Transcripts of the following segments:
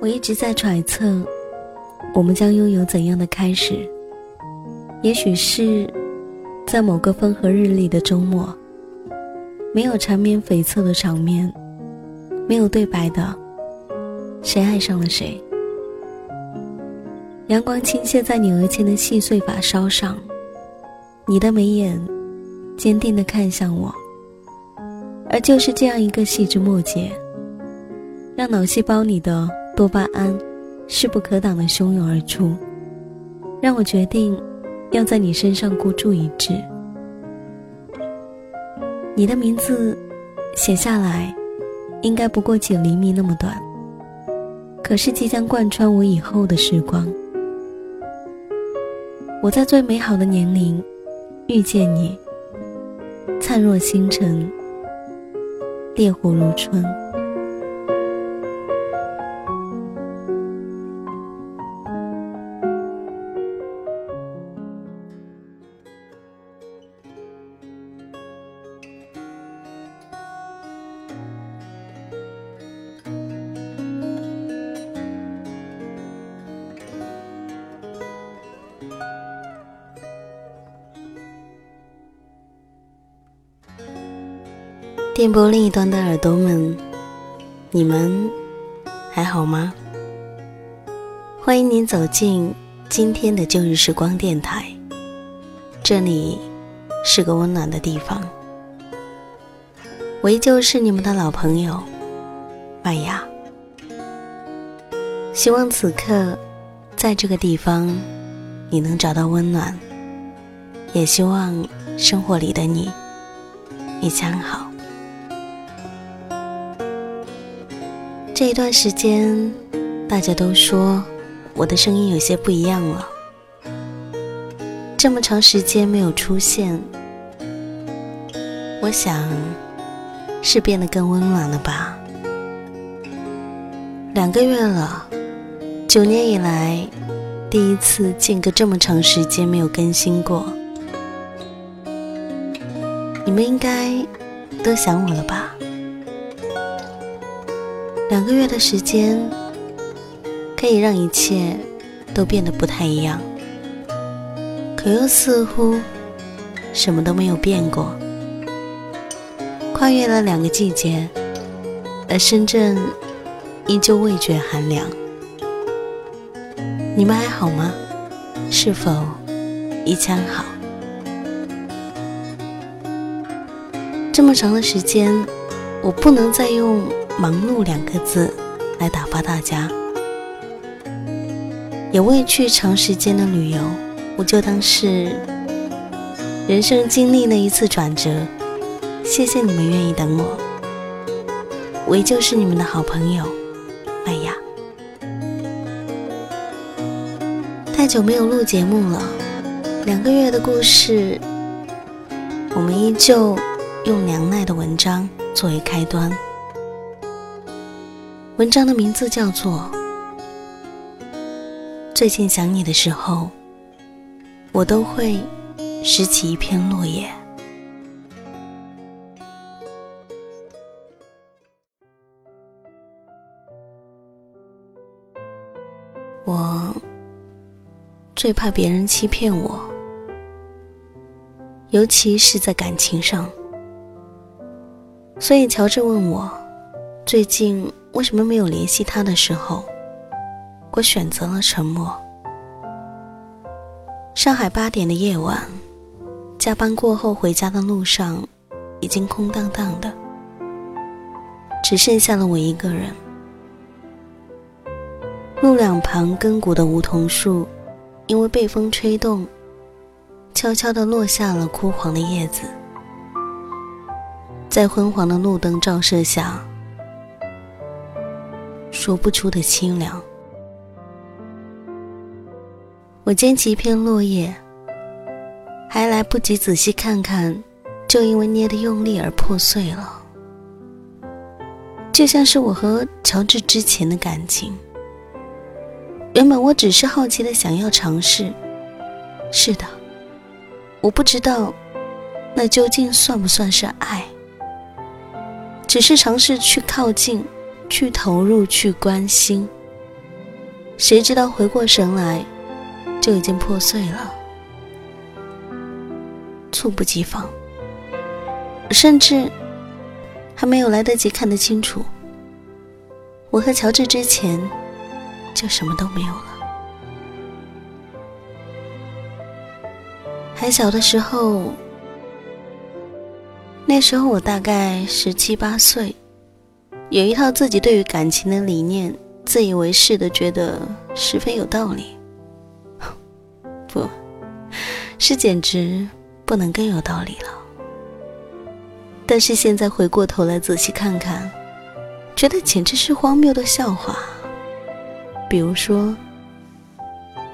我一直在揣测，我们将拥有怎样的开始？也许是，在某个风和日丽的周末，没有缠绵悱恻的场面，没有对白的，谁爱上了谁？阳光倾泻在你额前的细碎发梢上，你的眉眼坚定地看向我，而就是这样一个细枝末节，让脑细胞里的。多巴胺势不可挡的汹涌而出，让我决定要在你身上孤注一掷。你的名字写下来，应该不过几厘米那么短，可是即将贯穿我以后的时光。我在最美好的年龄遇见你，灿若星辰，烈火如春。电波另一端的耳朵们，你们还好吗？欢迎您走进今天的旧日时光电台，这里是个温暖的地方。我依旧是你们的老朋友麦雅，希望此刻在这个地方你能找到温暖，也希望生活里的你一切好。这一段时间，大家都说我的声音有些不一样了。这么长时间没有出现，我想是变得更温暖了吧。两个月了，九年以来第一次间隔这么长时间没有更新过，你们应该都想我了吧？两个月的时间，可以让一切都变得不太一样，可又似乎什么都没有变过。跨越了两个季节，而深圳依旧未觉寒凉。你们还好吗？是否一切安好？这么长的时间，我不能再用。忙碌两个字来打发大家，也未去长时间的旅游，我就当是人生经历了一次转折。谢谢你们愿意等我，我依旧是你们的好朋友麦雅。太久没有录节目了，两个月的故事，我们依旧用梁奈的文章作为开端。文章的名字叫做《最近想你的时候》，我都会拾起一片落叶。我最怕别人欺骗我，尤其是在感情上。所以乔治问我，最近。为什么没有联系他的时候，我选择了沉默。上海八点的夜晚，加班过后回家的路上，已经空荡荡的，只剩下了我一个人。路两旁根骨的梧桐树，因为被风吹动，悄悄地落下了枯黄的叶子，在昏黄的路灯照射下。说不出的清凉。我捡起一片落叶，还来不及仔细看看，就因为捏的用力而破碎了。就像是我和乔治之前的感情。原本我只是好奇的想要尝试。是的，我不知道，那究竟算不算是爱？只是尝试去靠近。去投入，去关心，谁知道回过神来，就已经破碎了。猝不及防，甚至还没有来得及看得清楚，我和乔治之前就什么都没有了。还小的时候，那时候我大概十七八岁，有一套自己对于感情的理念，自以为是的觉得十分有道理，不是简直不能更有道理了。但是现在回过头来仔细看看，觉得简直是荒谬的笑话。比如说，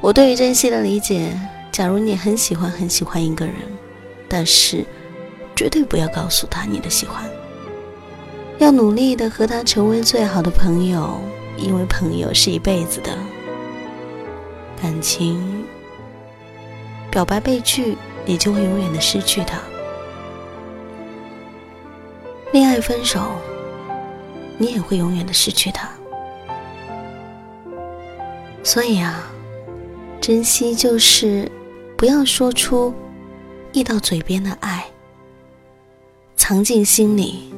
我对于珍惜的理解。假如你很喜欢很喜欢一个人，但是绝对不要告诉他你的喜欢，要努力的和他成为最好的朋友，因为朋友是一辈子的。感情表白被拒，你就会永远的失去他；恋爱分手，你也会永远的失去他。所以啊，珍惜就是。不要说出溢到嘴边的爱，藏进心里，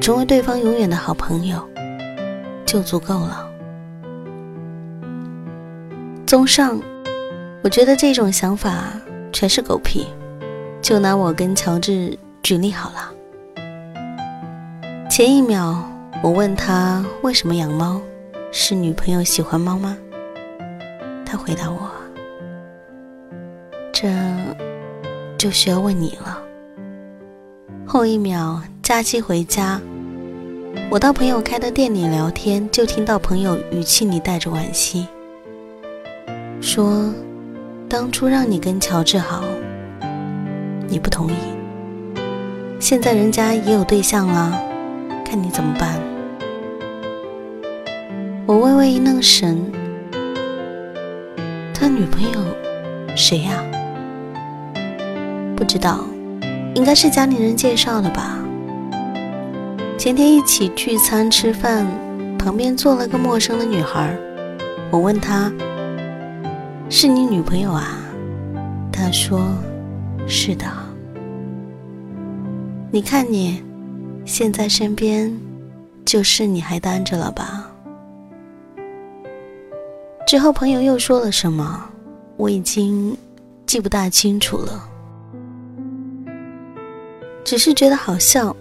成为对方永远的好朋友，就足够了。综上，我觉得这种想法全是狗屁。就拿我跟乔治举例好了。前一秒我问他为什么养猫，是女朋友喜欢猫吗？他回答我。这就需要问你了。后一秒，假期回家，我到朋友开的店里聊天，就听到朋友语气里带着惋惜，说：“当初让你跟乔治好，你不同意，现在人家也有对象了，看你怎么办。”我微微一愣神，他女朋友谁呀？不知道，应该是家里人介绍的吧。前天一起聚餐吃饭，旁边坐了个陌生的女孩。我问她：“是你女朋友啊？”她说：“是的。”你看你，现在身边就是你还单着了吧？之后朋友又说了什么，我已经记不大清楚了。只是觉得好笑，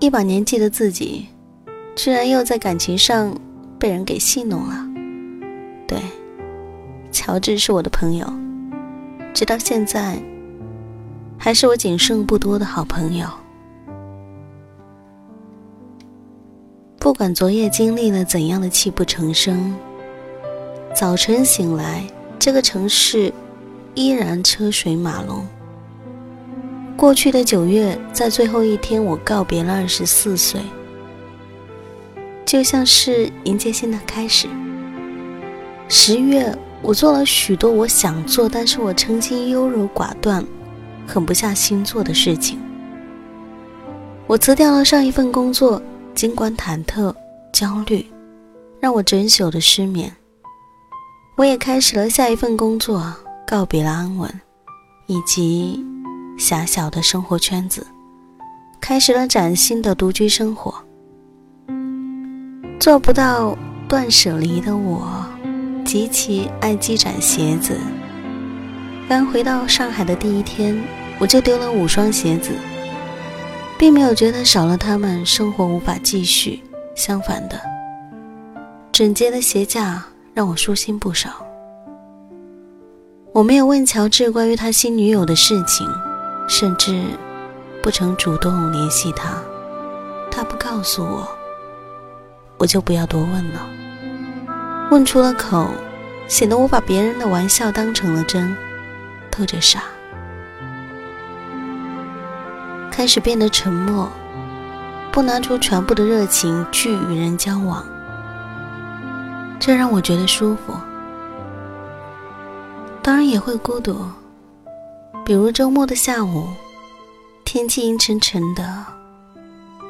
一把年纪的自己，居然又在感情上被人给戏弄了。对，乔治是我的朋友，直到现在，还是我仅剩不多的好朋友。不管昨夜经历了怎样的泣不成声，早晨醒来，这个城市依然车水马龙。过去的九月，在最后一天，我告别了二十四岁，就像是迎接新的开始。十月，我做了许多我想做，但是我曾经优柔寡断、狠不下心做的事情。我辞掉了上一份工作，尽管忐忑、焦虑，让我整宿的失眠。我也开始了下一份工作，告别了安稳，以及。狭小的生活圈子，开始了崭新的独居生活。做不到断舍离的我，极其爱积攒鞋子。刚回到上海的第一天，我就丢了五双鞋子，并没有觉得少了它们生活无法继续。相反的，整洁的鞋架让我舒心不少。我没有问乔治关于他新女友的事情。甚至不曾主动联系他，他不告诉我，我就不要多问了。问出了口，显得我把别人的玩笑当成了真，透着傻。开始变得沉默，不拿出全部的热情去与人交往，这让我觉得舒服。当然也会孤独。比如周末的下午，天气阴沉沉的，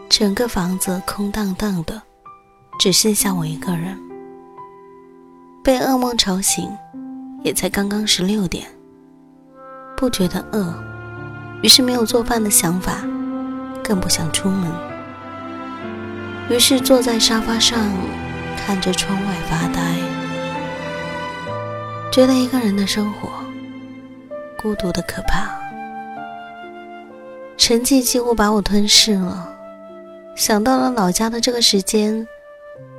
整个房子空荡荡的，只剩下我一个人。被噩梦吵醒，也才刚刚十六点，不觉得饿，于是没有做饭的想法，更不想出门，于是坐在沙发上看着窗外发呆，觉得一个人的生活孤独的可怕，沉寂几乎把我吞噬了。想到了老家的这个时间，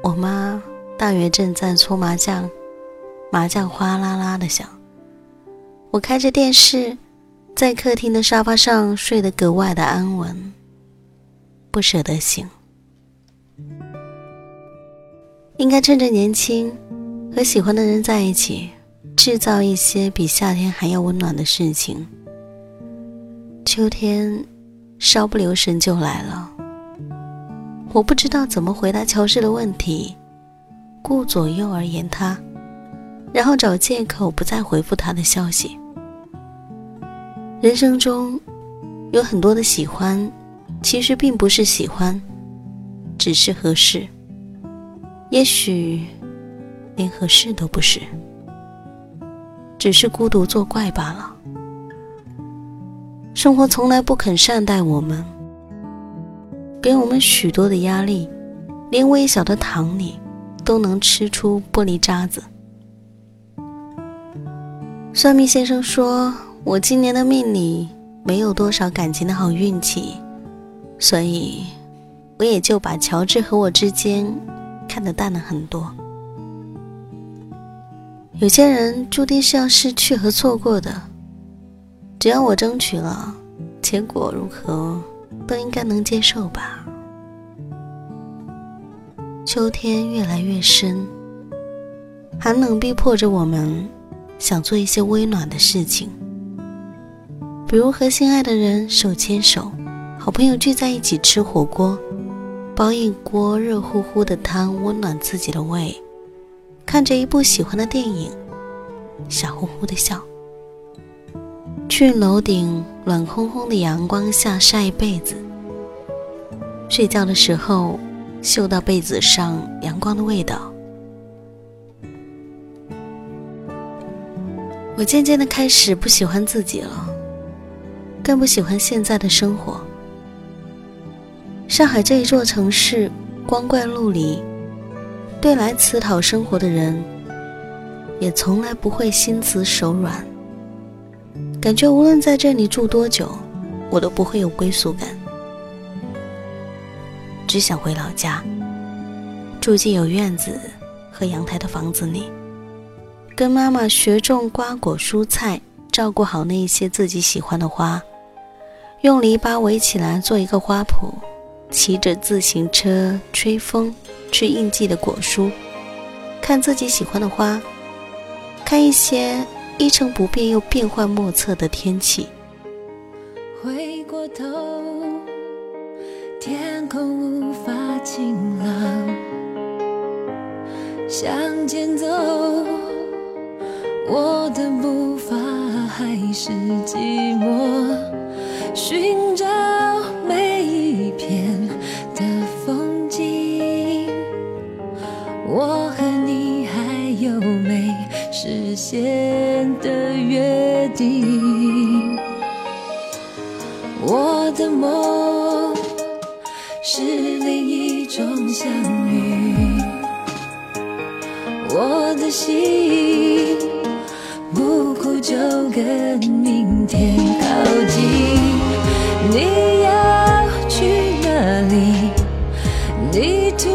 我妈大约正在搓麻将，麻将哗啦啦的响。我开着电视，在客厅的沙发上睡得格外的安稳，不舍得醒。应该趁着年轻，和喜欢的人在一起，制造一些比夏天还要温暖的事情。秋天，稍不留神就来了。我不知道怎么回答乔治的问题，顾左右而言他，然后找借口不再回复他的消息。人生中有很多的喜欢，其实并不是喜欢，只是合适。也许连合适都不是，只是孤独作怪罢了。生活从来不肯善待我们。给我们许多的压力，连微小的糖里都能吃出玻璃渣子。算命先生说我今年的命里没有多少感情的好运气，所以我也就把乔治和我之间看得淡了很多。有些人注定是要失去和错过的，只要我争取了，结果如何？都应该能接受吧。秋天越来越深，寒冷逼迫着我们想做一些温暖的事情，比如和心爱的人手牵手，好朋友聚在一起吃火锅，煲一锅热乎乎的汤温暖自己的胃，看着一部喜欢的电影，傻乎乎的笑。去楼顶暖烘烘的阳光下晒被子，睡觉的时候嗅到被子上阳光的味道。我渐渐的开始不喜欢自己了，更不喜欢现在的生活。上海这一座城市光怪陆离，对来此讨生活的人，也从来不会心慈手软。感觉无论在这里住多久，我都不会有归宿感，只想回老家，住进有院子和阳台的房子里，跟妈妈学种瓜果蔬菜，照顾好那一些自己喜欢的花，用篱笆围起来做一个花圃，骑着自行车吹风，吃应季的果蔬，看自己喜欢的花，看一些。一成不变又变幻莫测的天气。回过头，天空无法晴朗。向前走，我的步伐还是寂寞。寻找实现？的约定，我的梦是另一种相遇，我的心不哭就跟明天靠近。你要去哪里？你突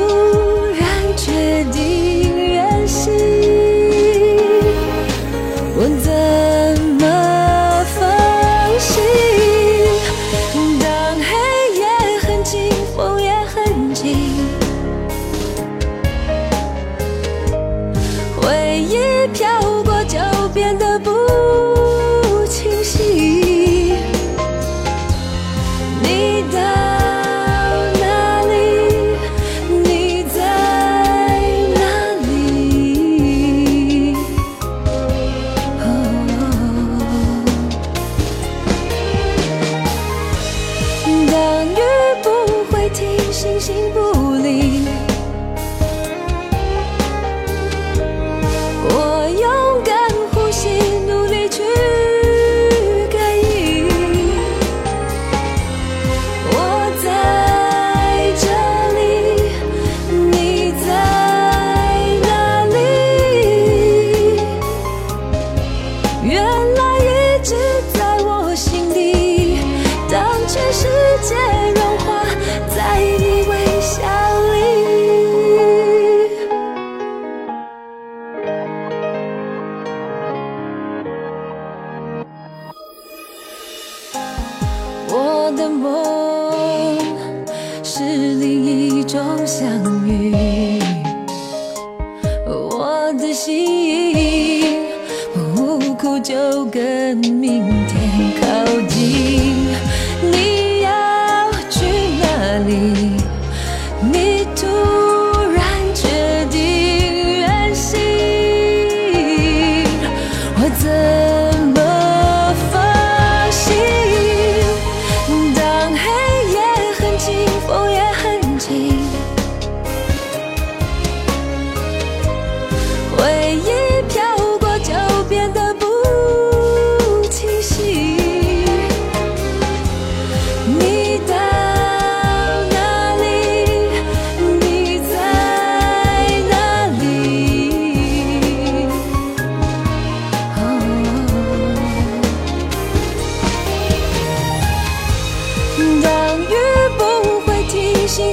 我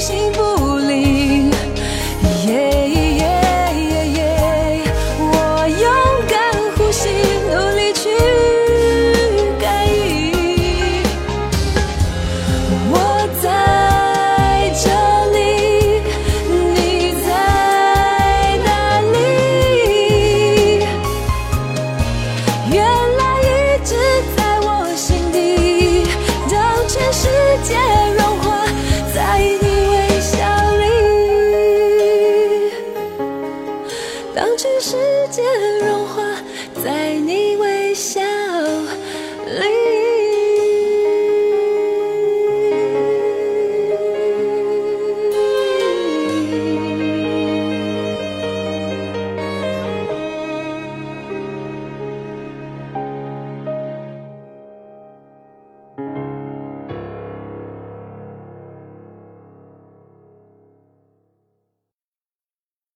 心。